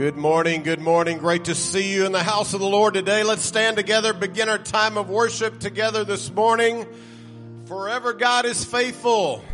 Good morning, good morning. Great to see you in the house of the Lord today. Let's stand together, begin our time of worship together this morning. Forever God is faithful.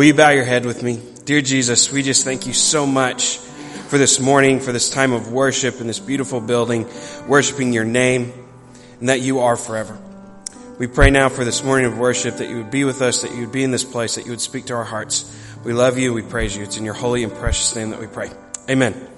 Will you bow your head with me? Dear Jesus, we just thank you so much for this morning, for this time of worship in this beautiful building, worshiping your name, and that you are forever. We pray now for this morning of worship that you would be with us, that you would be in this place, that you would speak to our hearts. We love you. We praise you. It's in your holy and precious name that we pray. Amen.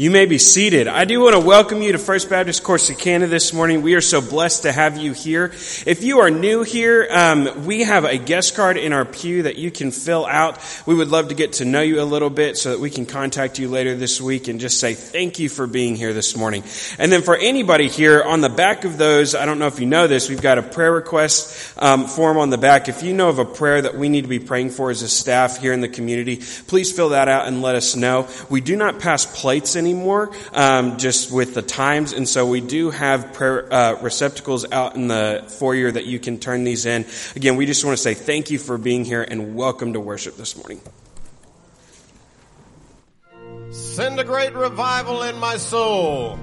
You may be seated. I do want to welcome you to First Baptist Corsicana this morning. We are so blessed to have you here. If you are new here, um, we have a guest card in our pew that you can fill out. We would love to get to know you a little bit so that we can contact you later this week and just say thank you for being here this morning. And then for anybody here, on the back of those, I don't know if you know this, we've got a prayer request um, form on the back. If you know of a prayer that we need to be praying for as a staff here in the community, please fill that out and let us know. We do not pass plates anymore anymore, um, just with the times. And so we do have prayer, uh, receptacles out in the foyer that you can turn these in. Again, we just want to say thank you for being here and welcome to worship this morning. Send a great revival in my soul.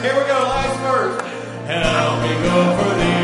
Here we go, last verse. Help me go for thee.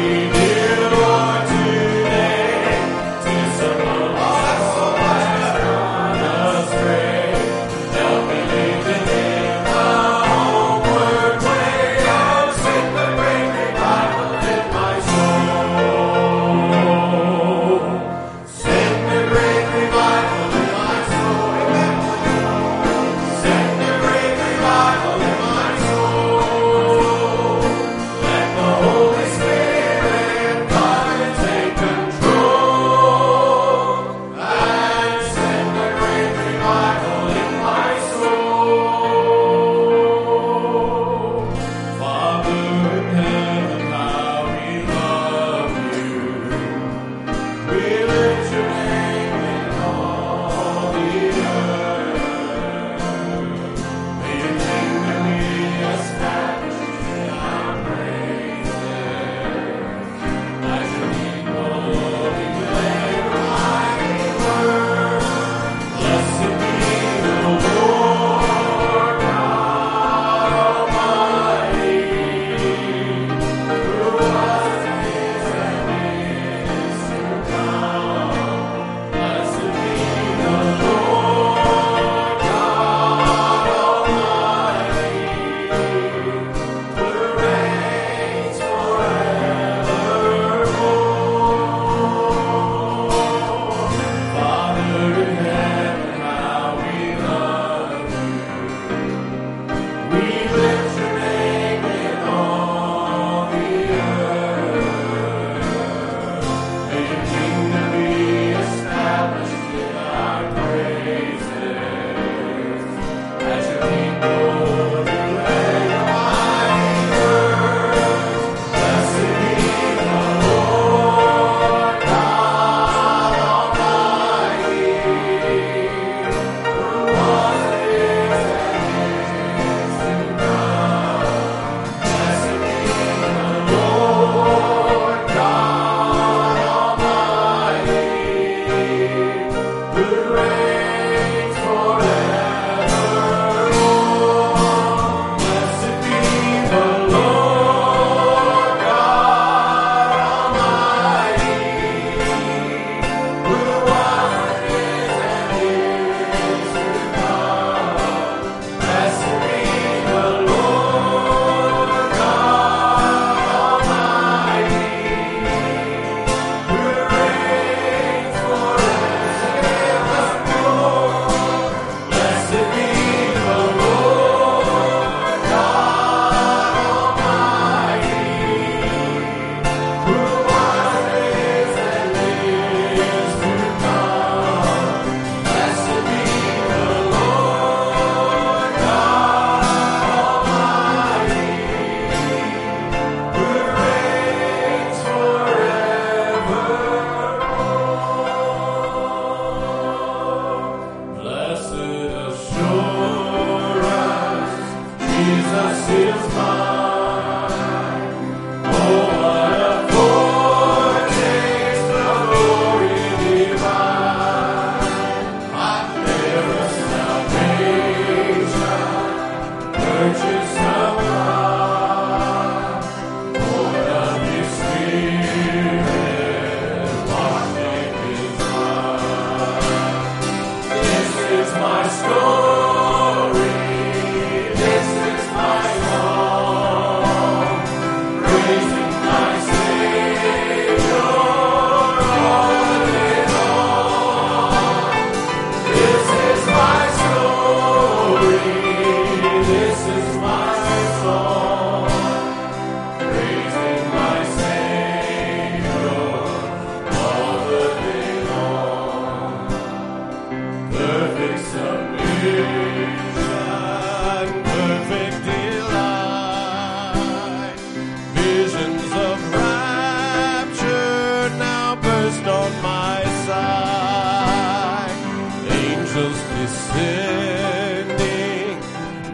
angels descending,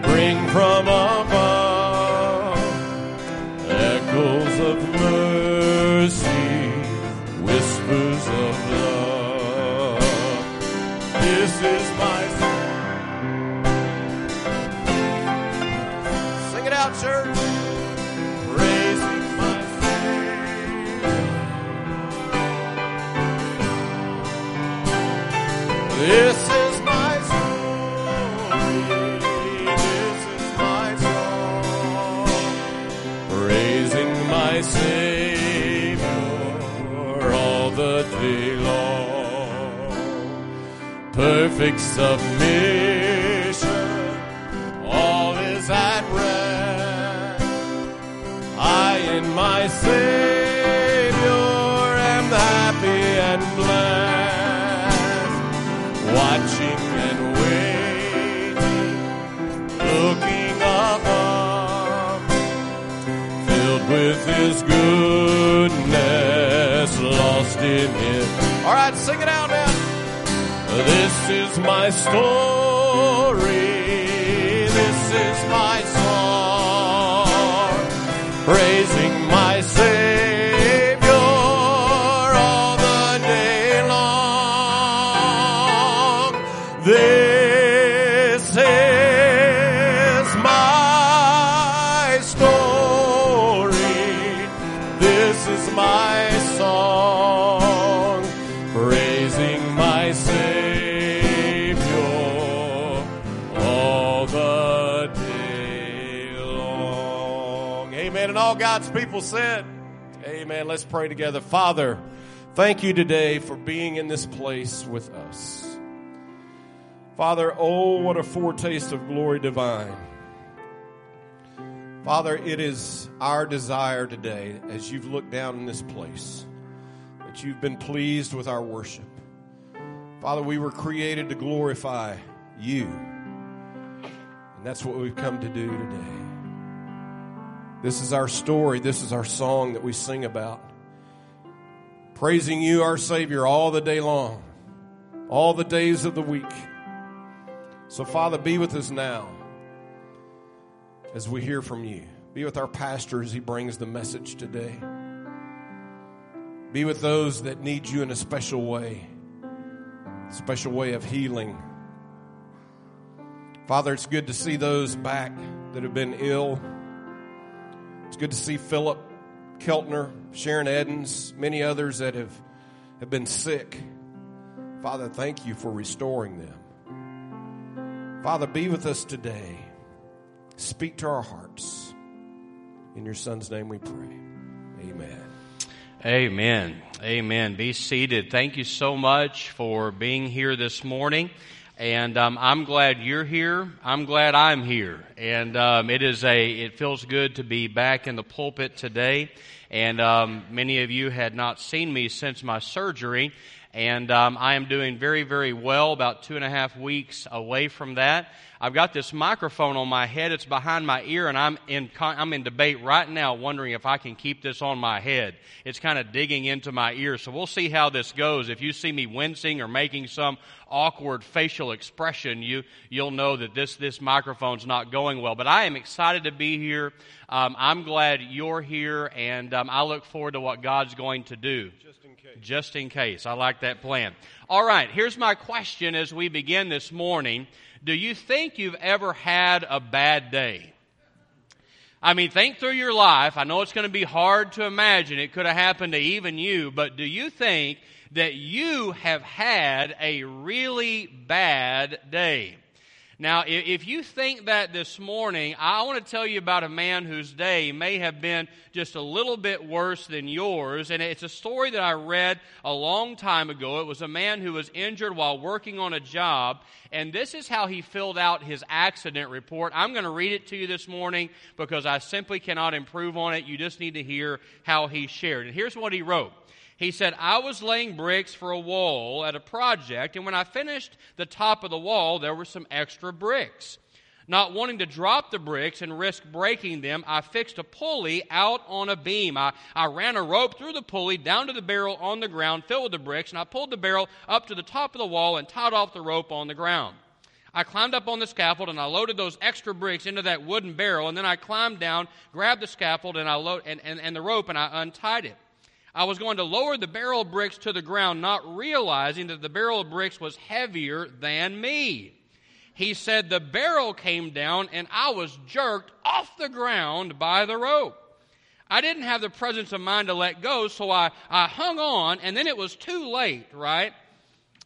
bring from perfect submission, all is at rest. I in my Savior am happy and blessed, watching and waiting, looking above, filled with His goodness, lost in Him. All right, sing it out. This is my story. This is my people said, Amen. Let's pray together. Father, thank you today for being in this place with us. Father, oh, what a foretaste of glory divine. Father, it is our desire today, as you've looked down in this place, that you've been pleased with our worship. Father, we were created to glorify you. And that's what we've come to do today. This is our story. This is our song that we sing about. Praising you, our Savior, all the day long, all the days of the week. So, Father, be with us now as we hear from you. Be with our pastor as he brings the message today. Be with those that need you in a special way, special way of healing. Father, it's good to see those back that have been ill it's good to see Philip Keltner, Sharon Edens, many others that have, have been sick. Father, thank you for restoring them. Father, be with us today. Speak to our hearts. In your son's name we pray. Amen. Amen. Amen. Be seated. Thank you so much for being here this morning. And um, I'm glad you're here. I'm glad I'm here. And um, it is a. It feels good to be back in the pulpit today. And um, many of you had not seen me since my surgery. and um, I am doing very, very well. About two and a half weeks away from that. I've got this microphone on my head. It's behind my ear, and I'm in I'm in debate right now, wondering if I can keep this on my head. It's kind of digging into my ear, so we'll see how this goes. If you see me wincing or making some awkward facial expression, you you'll know that this this microphone's not going well. But I am excited to be here. Um, I'm glad you're here, and um, I look forward to what God's going to do. Just in case. Just in case. I like that plan. All right, here's my question as we begin this morning. Do you think you've ever had a bad day? I mean, think through your life. I know it's going to be hard to imagine. It could have happened to even you, but do you think that you have had a really bad day? Now, if you think that this morning, I want to tell you about a man whose day may have been just a little bit worse than yours. And it's a story that I read a long time ago. It was a man who was injured while working on a job. And this is how he filled out his accident report. I'm going to read it to you this morning because I simply cannot improve on it. You just need to hear how he shared. And here's what he wrote. He said, I was laying bricks for a wall at a project, and when I finished the top of the wall, there were some extra bricks. Not wanting to drop the bricks and risk breaking them, I fixed a pulley out on a beam. I, I ran a rope through the pulley down to the barrel on the ground filled with the bricks, and I pulled the barrel up to the top of the wall and tied off the rope on the ground. I climbed up on the scaffold and I loaded those extra bricks into that wooden barrel, and then I climbed down, grabbed the scaffold and I load and, and, and the rope and I untied it. I was going to lower the barrel of bricks to the ground, not realizing that the barrel of bricks was heavier than me. He said the barrel came down and I was jerked off the ground by the rope. I didn't have the presence of mind to let go, so I, I hung on, and then it was too late, right?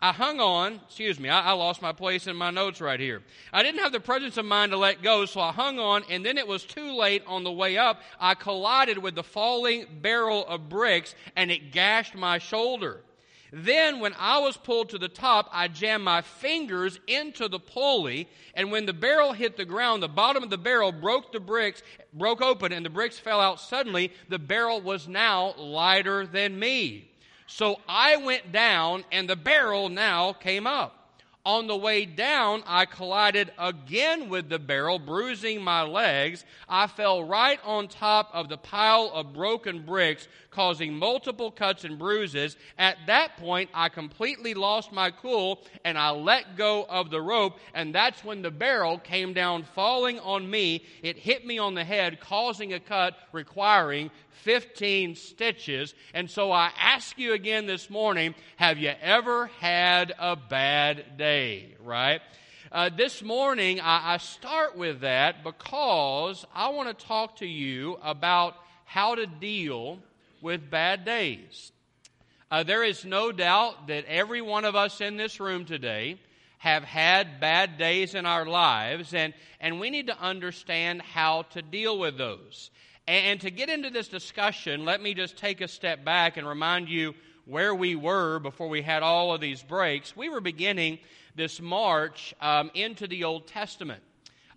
I hung on, excuse me, I, I, lost my place in my notes right here. I didn't have the presence of mind to let go, so I hung on, and then it was too late on the way up. I collided with the falling barrel of bricks, and it gashed my shoulder. Then, when I was pulled to the top, I jammed my fingers into the pulley, and when the barrel hit the ground, the bottom of the barrel broke the bricks, broke open, and the bricks fell out suddenly. The barrel was now lighter than me. So I went down, and the barrel now came up. On the way down, I collided again with the barrel, bruising my legs. I fell right on top of the pile of broken bricks, causing multiple cuts and bruises. At that point, I completely lost my cool and I let go of the rope, and that's when the barrel came down, falling on me. It hit me on the head, causing a cut requiring 15 stitches. And so I ask you again this morning have you ever had a bad day, right? Uh, this morning, I, I start with that because I want to talk to you about how to deal with bad days. Uh, there is no doubt that every one of us in this room today have had bad days in our lives, and, and we need to understand how to deal with those. And to get into this discussion, let me just take a step back and remind you where we were before we had all of these breaks. We were beginning this march um, into the Old Testament.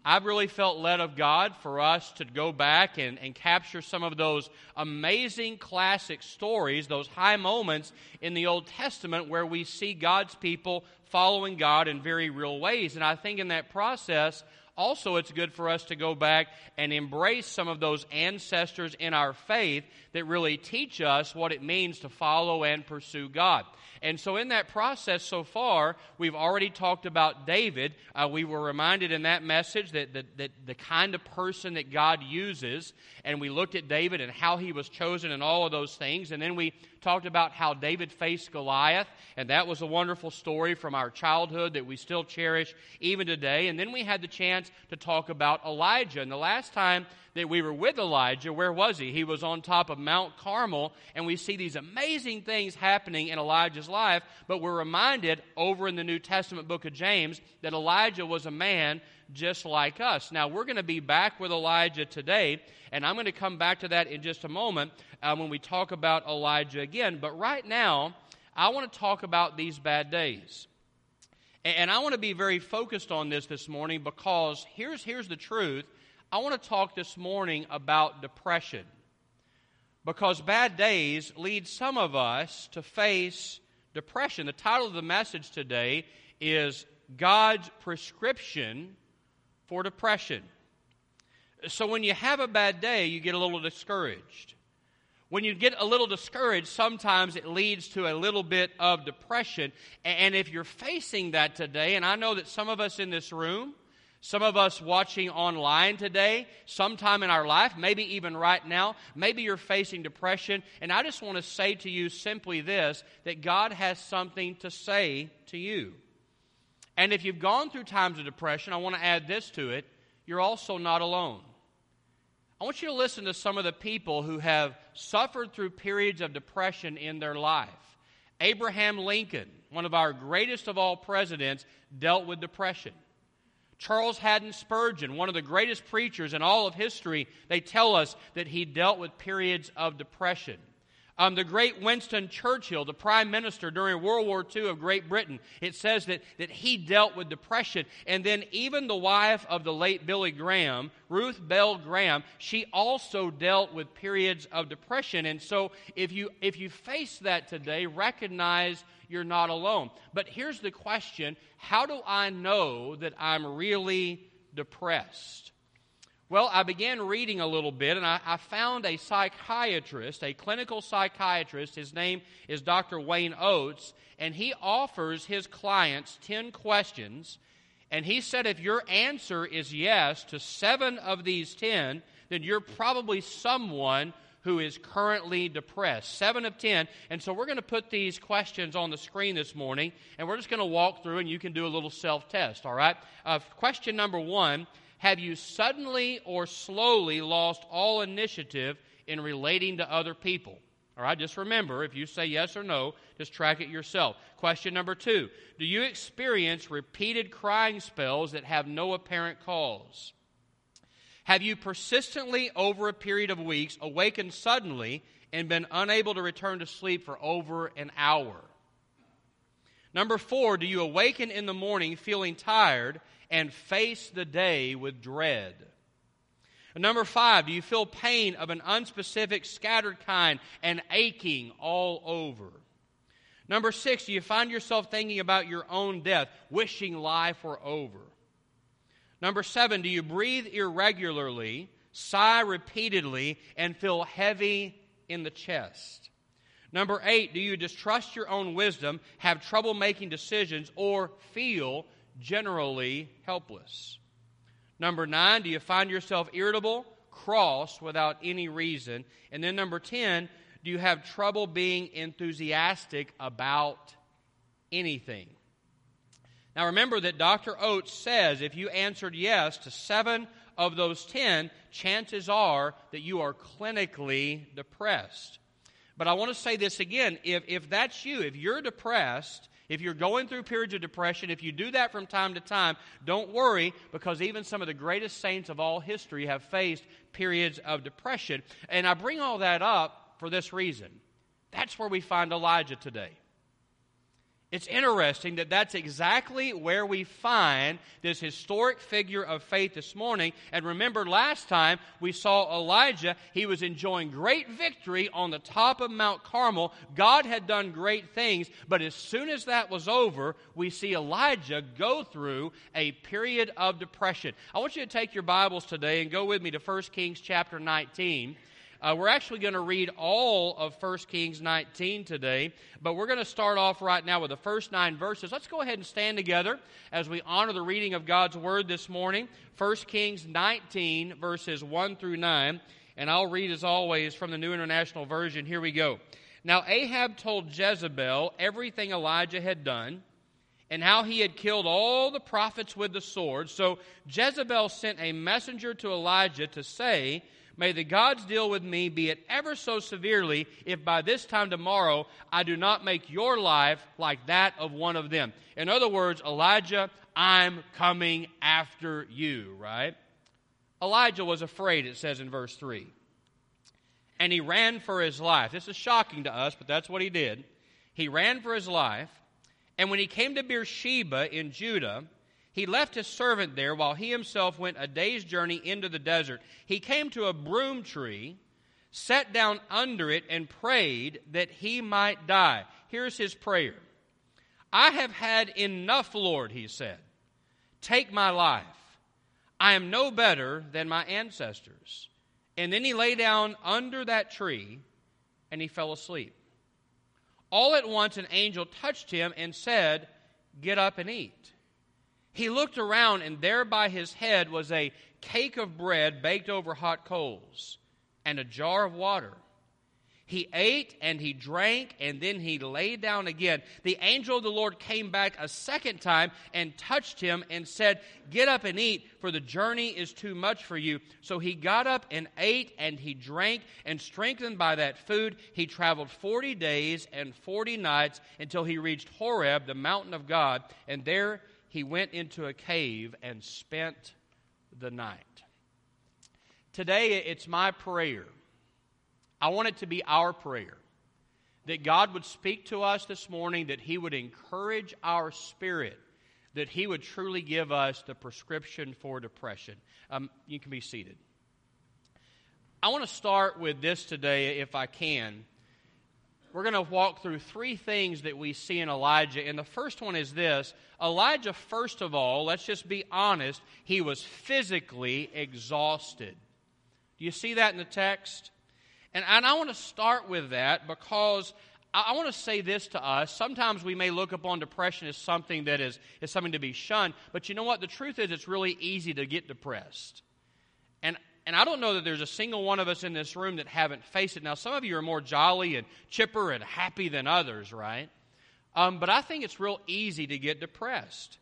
I've really felt led of God for us to go back and, and capture some of those amazing classic stories, those high moments in the Old Testament where we see God's people following God in very real ways. And I think in that process, also, it's good for us to go back and embrace some of those ancestors in our faith that really teach us what it means to follow and pursue God. And so, in that process so far, we've already talked about David. Uh, we were reminded in that message that, that, that the kind of person that God uses, and we looked at David and how he was chosen and all of those things. And then we talked about how David faced Goliath, and that was a wonderful story from our childhood that we still cherish even today. And then we had the chance to talk about Elijah. And the last time that we were with Elijah, where was he? He was on top of Mount Carmel, and we see these amazing things happening in Elijah's life, but we're reminded over in the New Testament book of James that Elijah was a man just like us. Now, we're going to be back with Elijah today, and I'm going to come back to that in just a moment uh, when we talk about Elijah again. But right now, I want to talk about these bad days. And I want to be very focused on this this morning because here's, here's the truth. I want to talk this morning about depression. Because bad days lead some of us to face depression. The title of the message today is God's Prescription for Depression. So when you have a bad day, you get a little discouraged. When you get a little discouraged, sometimes it leads to a little bit of depression. And if you're facing that today, and I know that some of us in this room, some of us watching online today, sometime in our life, maybe even right now, maybe you're facing depression. And I just want to say to you simply this that God has something to say to you. And if you've gone through times of depression, I want to add this to it you're also not alone. I want you to listen to some of the people who have suffered through periods of depression in their life. Abraham Lincoln, one of our greatest of all presidents, dealt with depression. Charles Haddon Spurgeon, one of the greatest preachers in all of history, they tell us that he dealt with periods of depression. Um, the great Winston Churchill, the prime minister during World War II of Great Britain, it says that, that he dealt with depression. And then even the wife of the late Billy Graham, Ruth Bell Graham, she also dealt with periods of depression. And so if you, if you face that today, recognize you're not alone. But here's the question How do I know that I'm really depressed? Well, I began reading a little bit and I, I, found a psychiatrist, a clinical psychiatrist. His name is Dr. Wayne Oates, and he offers his clients 10 questions. And he said if your answer is yes to seven of these 10, then you're probably someone who is currently depressed. Seven of 10. And so we're going to put these questions on the screen this morning, and we're just going to walk through and you can do a little self test, all right? Uh, question number one have you suddenly or slowly lost all initiative in relating to other people? All right, just remember if you say yes or no, just track it yourself. Question number two Do you experience repeated crying spells that have no apparent cause? Have you persistently, over a period of weeks, awakened suddenly and been unable to return to sleep for over an hour? Number four, do you awaken in the morning feeling tired and face the day with dread. Number five, do you feel pain of an unspecific, scattered kind and aching all over? Number six, do you find yourself thinking about your own death, wishing life were over? Number seven, do you breathe irregularly, sigh repeatedly, and feel heavy in the chest? Number eight, do you distrust your own wisdom, have trouble making decisions, or feel generally helpless. Number nine, do you find yourself irritable, cross without any reason? And then number 10, do you have trouble being enthusiastic about anything? Now remember that Dr. Oates says if you answered yes to seven of those 10, chances are that you are clinically depressed. But I want to say this again if, if that's you, if you're depressed, if you're going through periods of depression, if you do that from time to time, don't worry because even some of the greatest saints of all history have faced periods of depression. And I bring all that up for this reason. That's where we find Elijah today. It's interesting that that's exactly where we find this historic figure of faith this morning. And remember, last time we saw Elijah, he was enjoying great victory on the top of Mount Carmel. God had done great things, but as soon as that was over, we see Elijah go through a period of depression. I want you to take your Bibles today and go with me to 1 Kings chapter 19. Uh, we're actually going to read all of 1 Kings 19 today, but we're going to start off right now with the first nine verses. Let's go ahead and stand together as we honor the reading of God's Word this morning. 1 Kings 19, verses 1 through 9. And I'll read as always from the New International Version. Here we go. Now, Ahab told Jezebel everything Elijah had done and how he had killed all the prophets with the sword. So Jezebel sent a messenger to Elijah to say, May the gods deal with me, be it ever so severely, if by this time tomorrow I do not make your life like that of one of them. In other words, Elijah, I'm coming after you, right? Elijah was afraid, it says in verse 3. And he ran for his life. This is shocking to us, but that's what he did. He ran for his life. And when he came to Beersheba in Judah, he left his servant there while he himself went a day's journey into the desert. He came to a broom tree, sat down under it, and prayed that he might die. Here's his prayer I have had enough, Lord, he said. Take my life. I am no better than my ancestors. And then he lay down under that tree and he fell asleep. All at once, an angel touched him and said, Get up and eat. He looked around, and there by his head was a cake of bread baked over hot coals and a jar of water. He ate and he drank and then he lay down again. The angel of the Lord came back a second time and touched him and said, Get up and eat, for the journey is too much for you. So he got up and ate and he drank, and strengthened by that food, he traveled 40 days and 40 nights until he reached Horeb, the mountain of God, and there he went into a cave and spent the night. Today, it's my prayer I want it to be our prayer that God would speak to us this morning, that He would encourage our spirit, that He would truly give us the prescription for depression. Um, you can be seated. I want to start with this today, if I can. We're going to walk through three things that we see in Elijah. And the first one is this Elijah, first of all, let's just be honest, he was physically exhausted. Do you see that in the text? And, and I want to start with that because I, I want to say this to us. Sometimes we may look upon depression as something that is, is something to be shunned, but you know what? The truth is, it's really easy to get depressed. And, and I don't know that there's a single one of us in this room that haven't faced it. Now, some of you are more jolly and chipper and happy than others, right? Um, but I think it's real easy to get depressed.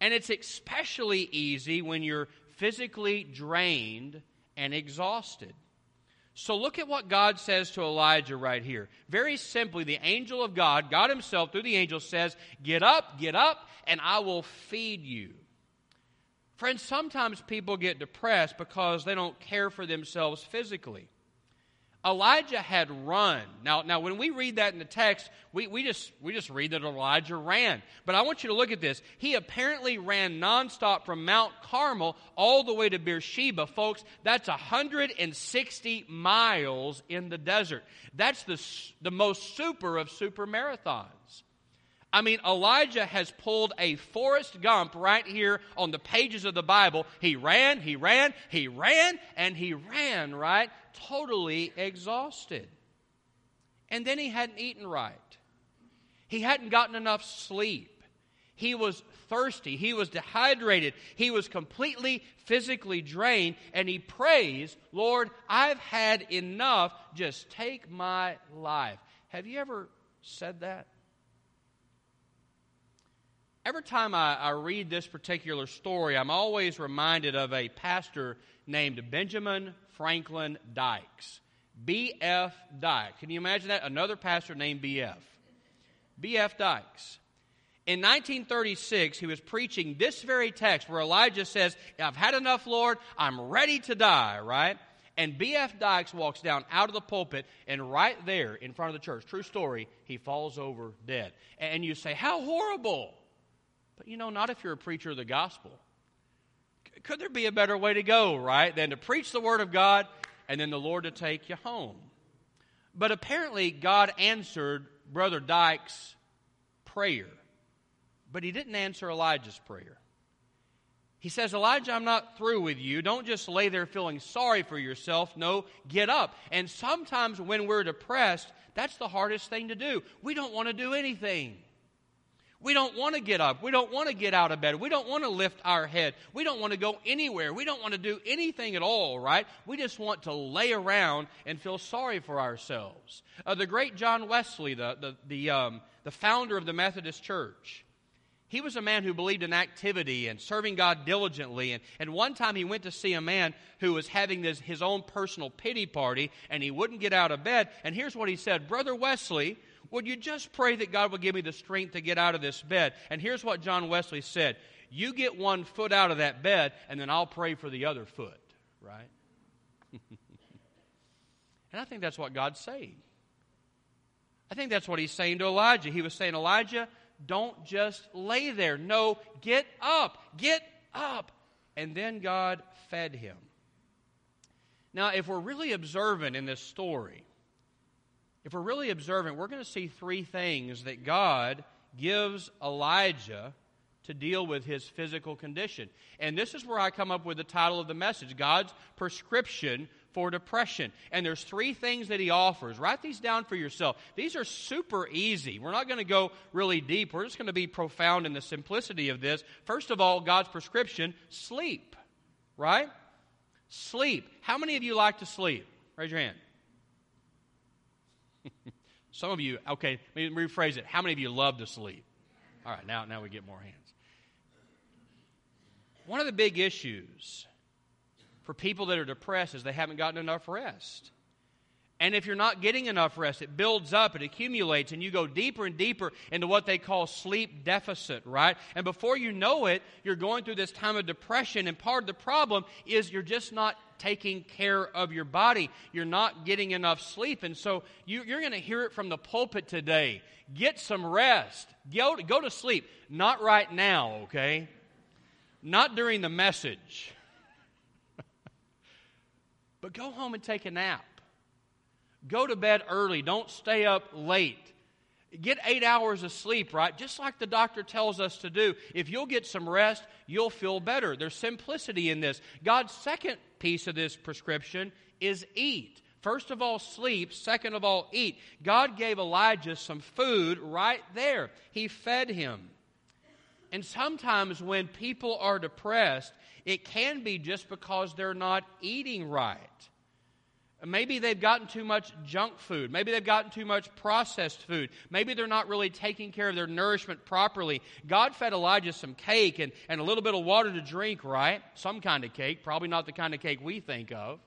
And it's especially easy when you're physically drained and exhausted. So look at what God says to Elijah right here. Very simply, the angel of God, God Himself through the angel says, Get up, get up, and I will feed you. Friends, sometimes people get depressed because they don't care for themselves physically. Elijah had run. Now, now when we read that in the text, we, we, just, we just read that Elijah ran. But I want you to look at this. He apparently ran nonstop from Mount Carmel all the way to Beersheba. Folks, that's 160 miles in the desert. That's the, the most super of super marathons. I mean, Elijah has pulled a Forrest Gump right here on the pages of the Bible. He ran, he ran, he ran, and he ran, right? Totally exhausted. And then he hadn't eaten right. He hadn't gotten enough sleep. He was thirsty. He was dehydrated. He was completely physically drained. And he prays, Lord, I've had enough. Just take my life. Have you ever said that? Every time I, I, read this particular story, I'm always reminded of a pastor named Benjamin Franklin Dykes. B.F. Dykes. Can you imagine that? Another pastor named B.F. B.F. Dykes. In 1936, he was preaching this very text where Elijah says, I've had enough, Lord. I'm ready to die, right? And B.F. Dykes walks down out of the pulpit, and right there in front of the church, true story, he falls over dead. And you say, How horrible! But you know, not if you're a preacher of the gospel. Could there be a better way to go, right, than to preach the word of God and then the Lord to take you home? But apparently, God answered Brother Dyke's prayer, but he didn't answer Elijah's prayer. He says, Elijah, I'm not through with you. Don't just lay there feeling sorry for yourself. No, get up. And sometimes when we're depressed, that's the hardest thing to do. We don't want to do anything. We don't want to get up. We don't want to get out of bed. We don't want to lift our head. We don't want to go anywhere. We don't want to do anything at all, right? We just want to lay around and feel sorry for ourselves. Uh, the great John Wesley, the, the, the, um, the founder of the Methodist Church, he was a man who believed in activity and serving God diligently. And, and one time he went to see a man who was having this, his own personal pity party, and he wouldn't get out of bed. And here's what he said Brother Wesley, would you just pray that God will give me the strength to get out of this bed? And here's what John Wesley said You get one foot out of that bed, and then I'll pray for the other foot, right? and I think that's what God's saying. I think that's what he's saying to Elijah. He was saying, Elijah, don't just lay there. No, get up. Get up. And then God fed him. Now, if we're really observant in this story, if we're really observant, we're going to see three things that God gives Elijah to deal with his physical condition. And this is where I come up with the title of the message God's prescription for depression. And there's three things that he offers. Write these down for yourself. These are super easy. We're not going to go really deep. We're just going to be profound in the simplicity of this. First of all, God's prescription, sleep. Right? Sleep. How many of you like to sleep? Raise your hand. Some of you, okay, let me rephrase it. How many of you love to sleep? All right, now, now we get more hands. One of the big issues for people that are depressed is they haven't gotten enough rest. And if you're not getting enough rest, it builds up, it accumulates, and you go deeper and deeper into what they call sleep deficit, right? And before you know it, you're going through this time of depression, and part of the problem is you're just not taking care of your body. You're not getting enough sleep. And so you, are going to hear it from the pulpit today. Get some rest. Go, go to sleep. Not right now, okay? Not during the message. but go home and take a nap. Go to bed early. Don't stay up late. Get eight hours of sleep, right? Just like the doctor tells us to do. If you'll get some rest, you'll feel better. There's simplicity in this. God's second piece of this prescription is eat. First of all, sleep. Second of all, eat. God gave Elijah some food right there. He fed him. And sometimes when people are depressed, it can be just because they're not eating right. Maybe they've gotten too much junk food. Maybe they've gotten too much processed food. Maybe they're not really taking care of their nourishment properly. God fed Elijah some cake and, and a little bit of water to drink, right? Some kind of cake, probably not the kind of cake we think of.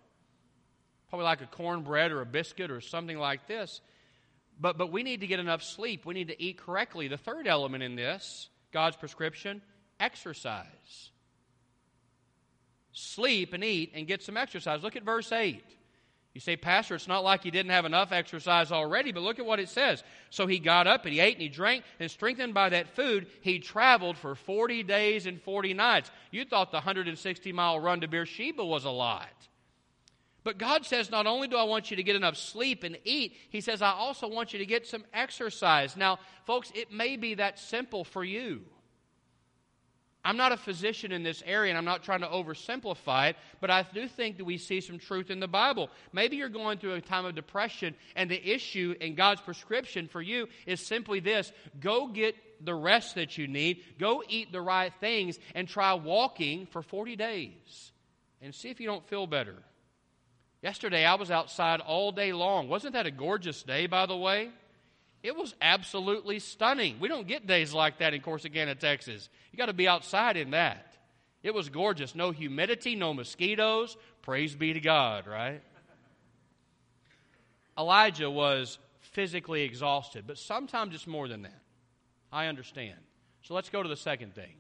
Probably like a cornbread or a biscuit or something like this. But, but we need to get enough sleep. We need to eat correctly. The third element in this, God's prescription, exercise. Sleep and eat and get some exercise. Look at verse 8. You say, Pastor, it's not like he didn't have enough exercise already, but look at what it says. So he got up and he ate and he drank, and strengthened by that food, he traveled for 40 days and 40 nights. You thought the 160 mile run to Beersheba was a lot. But God says, not only do I want you to get enough sleep and eat, He says, I also want you to get some exercise. Now, folks, it may be that simple for you. I'm not a physician in this area, and I'm not trying to oversimplify it, but I do think that we see some truth in the Bible. Maybe you're going through a time of depression, and the issue in God's prescription for you is simply this go get the rest that you need, go eat the right things, and try walking for 40 days and see if you don't feel better. Yesterday, I was outside all day long. Wasn't that a gorgeous day, by the way? It was absolutely stunning. We don't get days like that in Corsicana, Texas. You got to be outside in that. It was gorgeous. No humidity, no mosquitoes. Praise be to God, right? Elijah was physically exhausted, but sometimes it's more than that. I understand. So let's go to the second thing.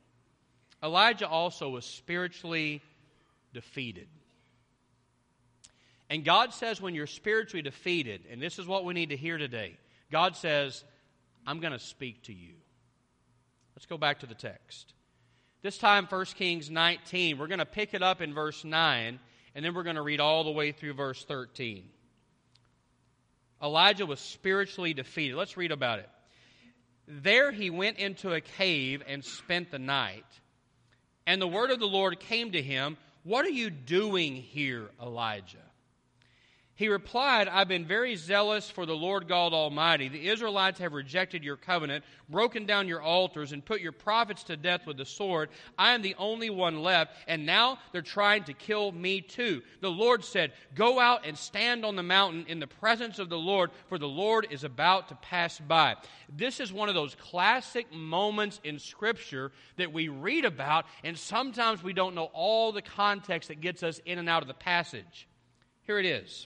Elijah also was spiritually defeated. And God says when you're spiritually defeated, and this is what we need to hear today God says, I'm going to speak to you. Let's go back to the text. This time, 1 Kings 19, we're going to pick it up in verse 9, and then we're going to read all the way through verse 13. Elijah was spiritually defeated. Let's read about it. There he went into a cave and spent the night. And the word of the Lord came to him What are you doing here, Elijah? He replied, I've been very zealous for the Lord God Almighty. The Israelites have rejected your covenant, broken down your altars, and put your prophets to death with the sword. I am the only one left, and now they're trying to kill me too. The Lord said, Go out and stand on the mountain in the presence of the Lord, for the Lord is about to pass by. This is one of those classic moments in Scripture that we read about, and sometimes we don't know all the context that gets us in and out of the passage. Here it is.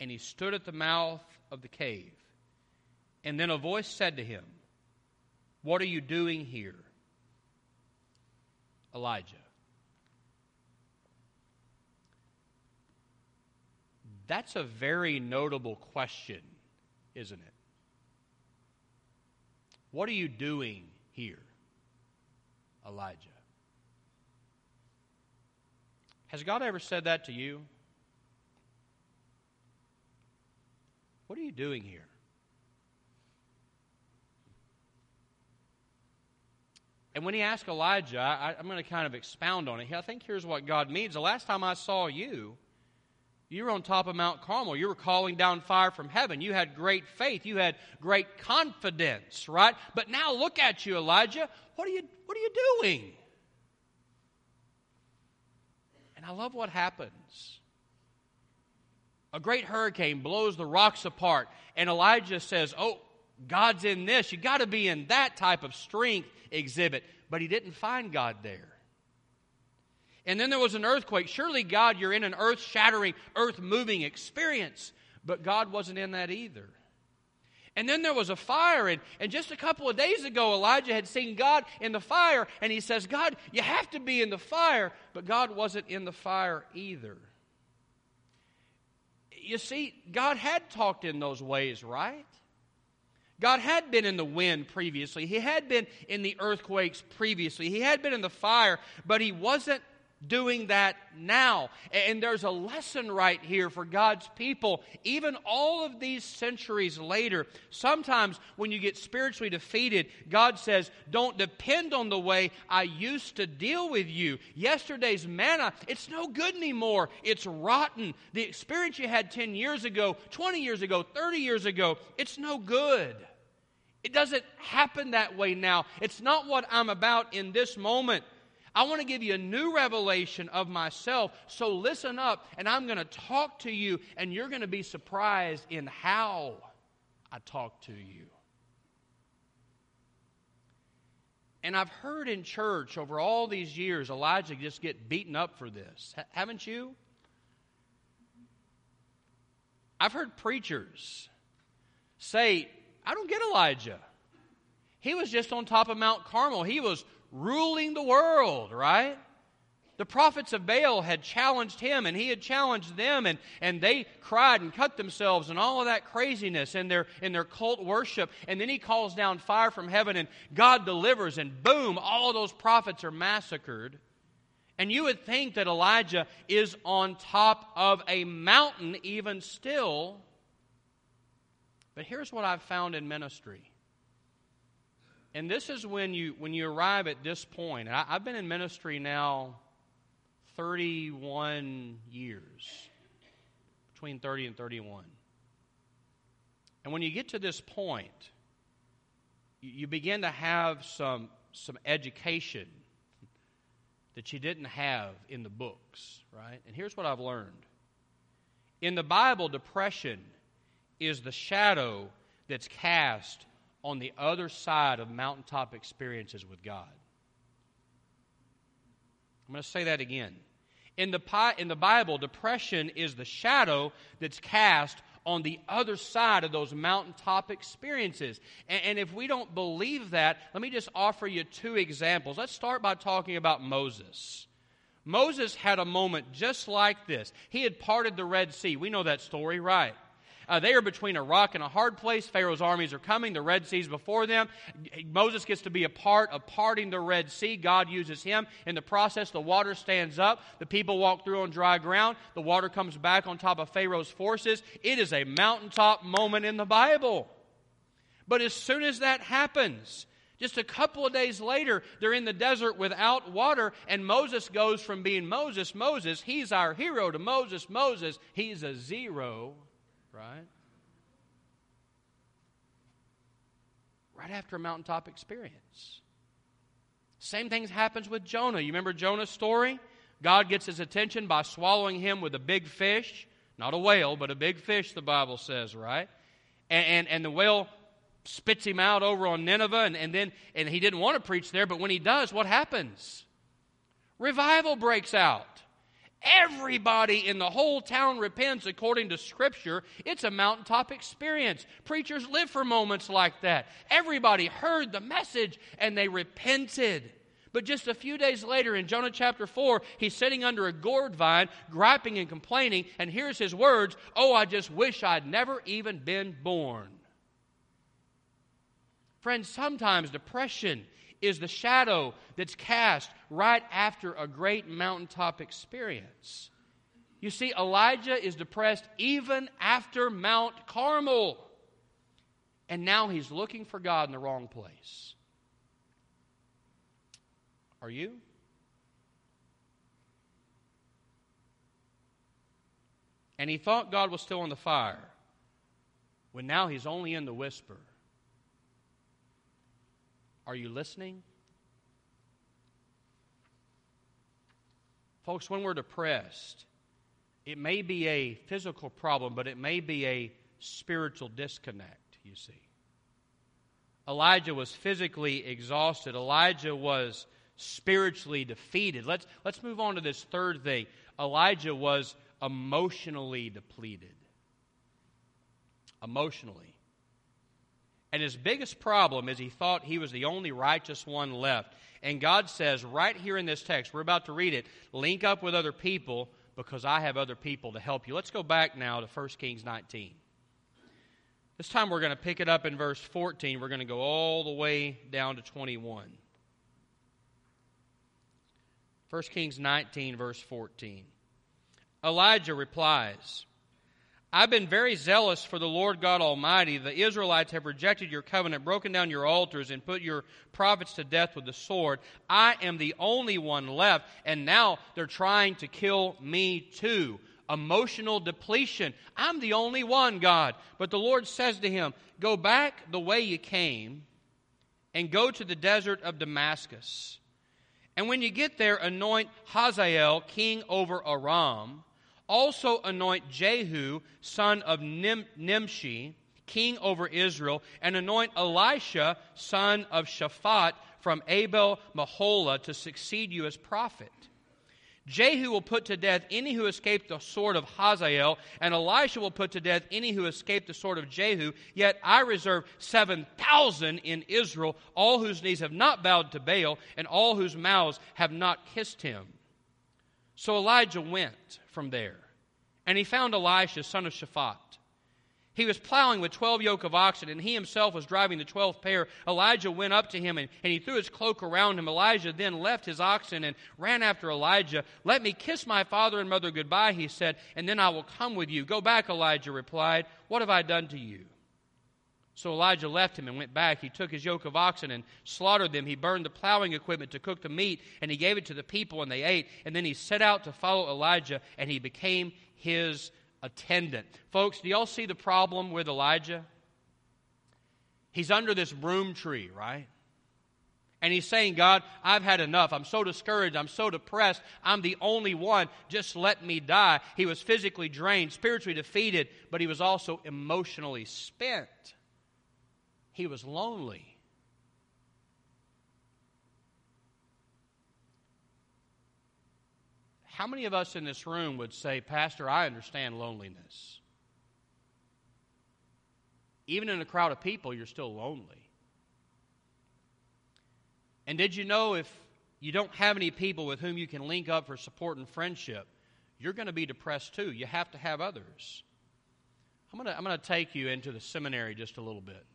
and he stood at the mouth of the cave. And then a voice said to him, What are you doing here? Elijah. That's a very notable question, isn't it? What are you doing here, Elijah? Has God ever said that to you? What are you doing here? And when he asked Elijah, I, am going to kind of expound on it. I think here's what God means. The last time I saw you, you were on top of Mount Carmel. You were calling down fire from heaven. You had great faith. You had great confidence, right? But now look at you, Elijah. What are you, what are you doing? And I love what happens. A great hurricane blows the rocks apart, and Elijah says, Oh, God's in this. You got to be in that type of strength exhibit. But he didn't find God there. And then there was an earthquake. Surely, God, you're in an earth shattering, earth moving experience. But God wasn't in that either. And then there was a fire, and, and just a couple of days ago, Elijah had seen God in the fire, and he says, God, you have to be in the fire, but God wasn't in the fire either. You see, God had talked in those ways, right? God had been in the wind previously. He had been in the earthquakes previously. He had been in the fire, but he wasn't doing that now. And there's a lesson right here for God's people, even all of these centuries later. Sometimes when you get spiritually defeated, God says, Don't depend on the way I used to deal with you. Yesterday's manna, it's no good anymore. It's rotten. The experience you had 10 years ago, 20 years ago, 30 years ago, it's no good. It doesn't happen that way now. It's not what I'm about in this moment. I want to give you a new revelation of myself. So listen up, and I'm going to talk to you, and you're going to be surprised in how I talk to you. And I've heard in church over all these years Elijah just get beaten up for this. H- haven't you? I've heard preachers say, I don't get Elijah. He was just on top of Mount Carmel. He was ruling the world, right? The prophets of Baal had challenged him and he had challenged them and, and they cried and cut themselves and all of that craziness in their, in their cult worship. And then he calls down fire from heaven and God delivers and boom, all those prophets are massacred. And you would think that Elijah is on top of a mountain even still. But here's what I've found in ministry and this is when you when you arrive at this point. I, I've been in ministry now 31 years, between 30 and 31. And when you get to this point, you, you begin to have some some education that you didn't have in the books, right? And here's what I've learned. In the Bible, depression is the shadow that's cast on the other side of mountaintop experiences with God. I'm going to say that again. In the, in the Bible, depression is the shadow that's cast on the other side of those mountaintop experiences. And, and, if we don't believe that, let me just offer you two examples. Let's start by talking about Moses. Moses had a moment just like this. He had parted the Red Sea. We know that story, right? Uh, they are between a rock and a hard place. Pharaoh's armies are coming. The Red Sea's before them. Moses gets to be a part of parting the Red Sea. God uses him. In the process, the water stands up. The people walk through on dry ground. The water comes back on top of Pharaoh's forces. It is a mountaintop moment in the Bible. But as soon as that happens, just a couple of days later, they're in the desert without water, and Moses goes from being Moses, Moses, he's our hero, to Moses, Moses, he's a zero right? Right after a mountaintop experience. Same thing happens with Jonah. You remember Jonah's story? God gets his attention by swallowing him with a big fish. Not a whale, but a big fish, the Bible says, right? And, and, and the whale spits him out over on Nineveh, and, and then and he didn't want to preach there, but when he does, what happens? Revival breaks out. Everybody in the whole town repents according to Scripture. It's a mountaintop experience. Preachers live for moments like that. Everybody heard the message and they repented. But just a few days later in Jonah chapter 4, he's sitting under a gourd vine, griping and complaining, and here's his words Oh, I just wish I'd never even been born. Friends, sometimes depression is the shadow that's cast right after a great mountaintop experience. You see, Elijah is depressed even after Mount Carmel. And now he's looking for God in the wrong place. Are you? And he thought God was still in the fire, when now he's only in the whisper. Are you listening? Folks, when we're depressed, it may be a physical problem, but it may be a spiritual disconnect, you see. Elijah was physically exhausted. Elijah was spiritually defeated. Let's, let's move on to this third thing. Elijah was emotionally depleted. Emotionally. And his biggest problem is he thought he was the only righteous one left. And God says, right here in this text, we're about to read it, link up with other people because I have other people to help you. Let's go back now to 1 Kings 19. This time we're going to pick it up in verse 14. We're going to go all the way down to 21. 1 Kings 19, verse 14. Elijah replies, I've been very zealous for the Lord God Almighty. The Israelites have rejected your covenant, broken down your altars, and put your prophets to death with the sword. I am the only one left, and now they're trying to kill me too. Emotional depletion. I'm the only one, God. But the Lord says to him, Go back the way you came and go to the desert of Damascus. And when you get there, anoint Hazael king over Aram also anoint Jehu, son of Nim- Nimshi, king over Israel, and anoint Elisha, son of Shaphat, from Abel Meholah, to succeed you as prophet. Jehu will put to death any who escaped the sword of Hazael, and Elisha will put to death any who escaped the sword of Jehu. Yet I reserve 7,000 in Israel, all whose knees have not bowed to Baal, and all whose mouths have not kissed him. So Elijah went from there, and he found Elisha, son of Shaphat. He was plowing with 12 yoke of oxen, and he himself was driving the 12th pair. Elijah went up to him, and, and he threw his cloak around him. Elijah then left his oxen and ran after Elijah. Let me kiss my father and mother goodbye, he said, and then I will come with you. Go back, Elijah replied. What have I done to you? So Elijah left him and went back. He took his yoke of oxen and slaughtered them. He burned the plowing equipment to cook the meat, and he gave it to the people, and they ate. And then he set out to follow Elijah, and he became his attendant. Folks, do y'all see the problem with Elijah? He's under this broom tree, right? And he's saying, God, I've had enough. I'm so discouraged. I'm so depressed. I'm the only one. Just let me die. He was physically drained, spiritually defeated, but he was also emotionally spent. He was lonely. How many of us in this room would say, Pastor, I understand loneliness? Even in a crowd of people, you're still lonely. And did you know if you don't have any people with whom you can link up for support and friendship, you're going to be depressed too. You have to have others. I'm going to, I'm going to take you into the seminary just a little bit.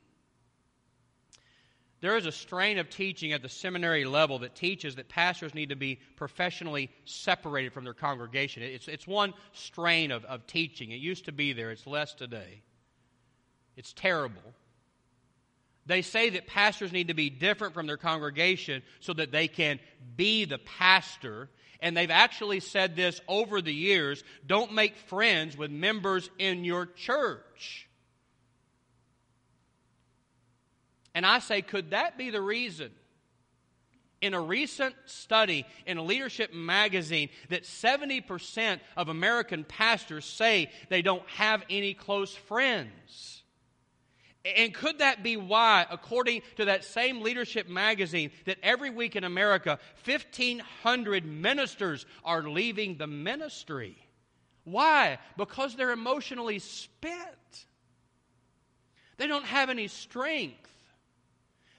There is a strain of teaching at the seminary level that teaches that pastors need to be professionally separated from their congregation. It's, it's one strain of, of teaching. It used to be there, it's less today. It's terrible. They say that pastors need to be different from their congregation so that they can be the pastor. And they've actually said this over the years don't make friends with members in your church. And I say, could that be the reason? In a recent study in a leadership magazine, that 70% of American pastors say they don't have any close friends. And could that be why, according to that same leadership magazine, that every week in America, 1,500 ministers are leaving the ministry? Why? Because they're emotionally spent. They don't have any strength.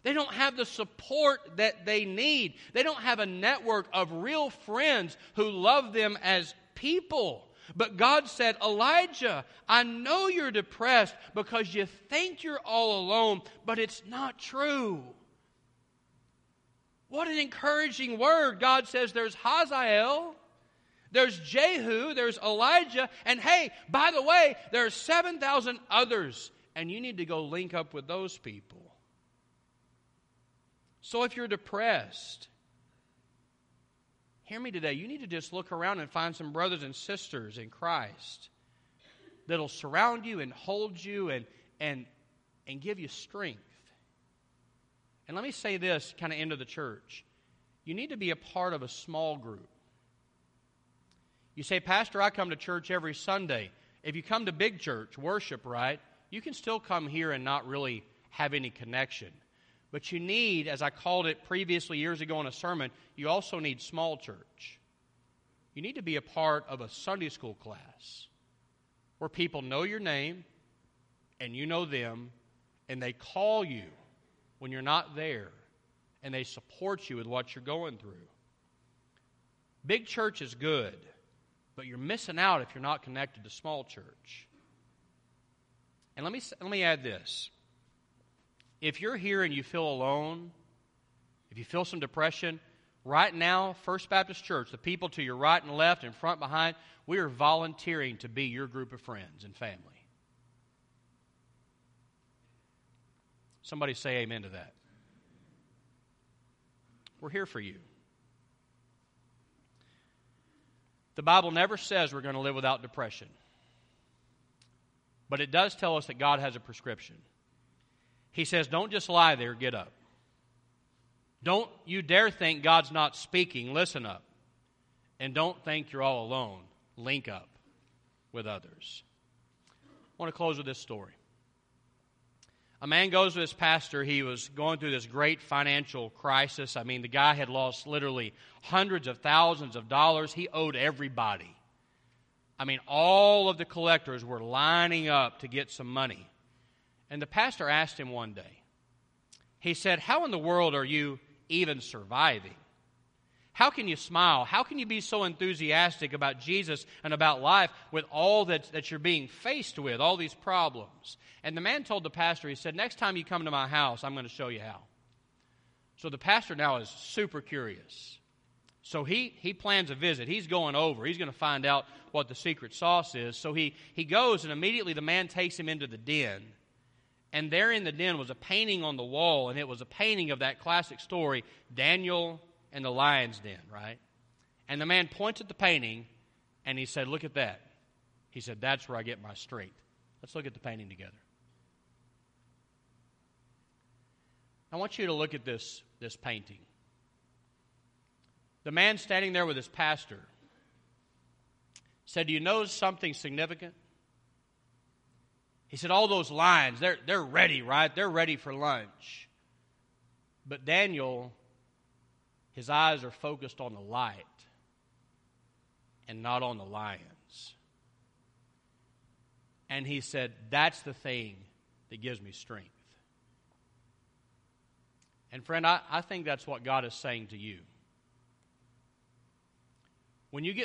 They don't have the support that they need. They don't have a network of real friends who love them as people. But God said, Elijah, I know you're depressed because you think you're all alone, but it's not true. What an encouraging word. God says there's Hazael, there's Jehu, there's Elijah, and hey, by the way, there are 7,000 others, and you need to go link up with those people. So if you're depressed, hear me today. You need to just look around and find some brothers and sisters in Christ that'll surround you and hold you and, and, and give you strength. And let me say this kind of into the church. You need to be a part of a small group. You say, Pastor, I come to church every Sunday. If you come to big church, worship, right, you can still come here and not really have any connection. But you need, as I called it previously years ago in a sermon, you also need small church. You need to be a part of a Sunday school class where people know your name and you know them and they call you when you're not there and they support you with what you're going through. Big church is good, but you're missing out if you're not connected to small church. And let me, let me add this if you're here and you feel alone, if you feel some depression, right now, First Baptist Church, the people to your right and left and front behind, we are volunteering to be your group of friends and family. Somebody say amen to that. We're here for you. The Bible never says we're going to live without depression, but it does tell us that God has a prescription. He says, Don't just lie there, get up. Don't you dare think God's not speaking, listen up. And don't think you're all alone, link up with others. I want to close with this story. A man goes to his pastor. He was going through this great financial crisis. I mean, the guy had lost literally hundreds of thousands of dollars. He owed everybody. I mean, all of the collectors were lining up to get some money. And the pastor asked him one day, he said, How in the world are you even surviving? How can you smile? How can you be so enthusiastic about Jesus and about life with all that, that you're being faced with, all these problems? And the man told the pastor, he said, Next time you come to my house, I'm going to show you how. So the pastor now is super curious. So he, he plans a visit. He's going over. He's going to find out what the secret sauce is. So he, he goes, and immediately the man takes him into the den. And there in the den was a painting on the wall, and it was a painting of that classic story, Daniel and the lion's den, right? And the man points at the painting and he said, Look at that. He said, That's where I get my strength. Let's look at the painting together. I want you to look at this, this painting. The man standing there with his pastor said, Do you notice something significant? He said, All those lions, they're, they're ready, right? They're ready for lunch. But Daniel, his eyes are focused on the light and not on the lions. And he said, That's the thing that gives me strength. And friend, I, I think that's what God is saying to you. When you get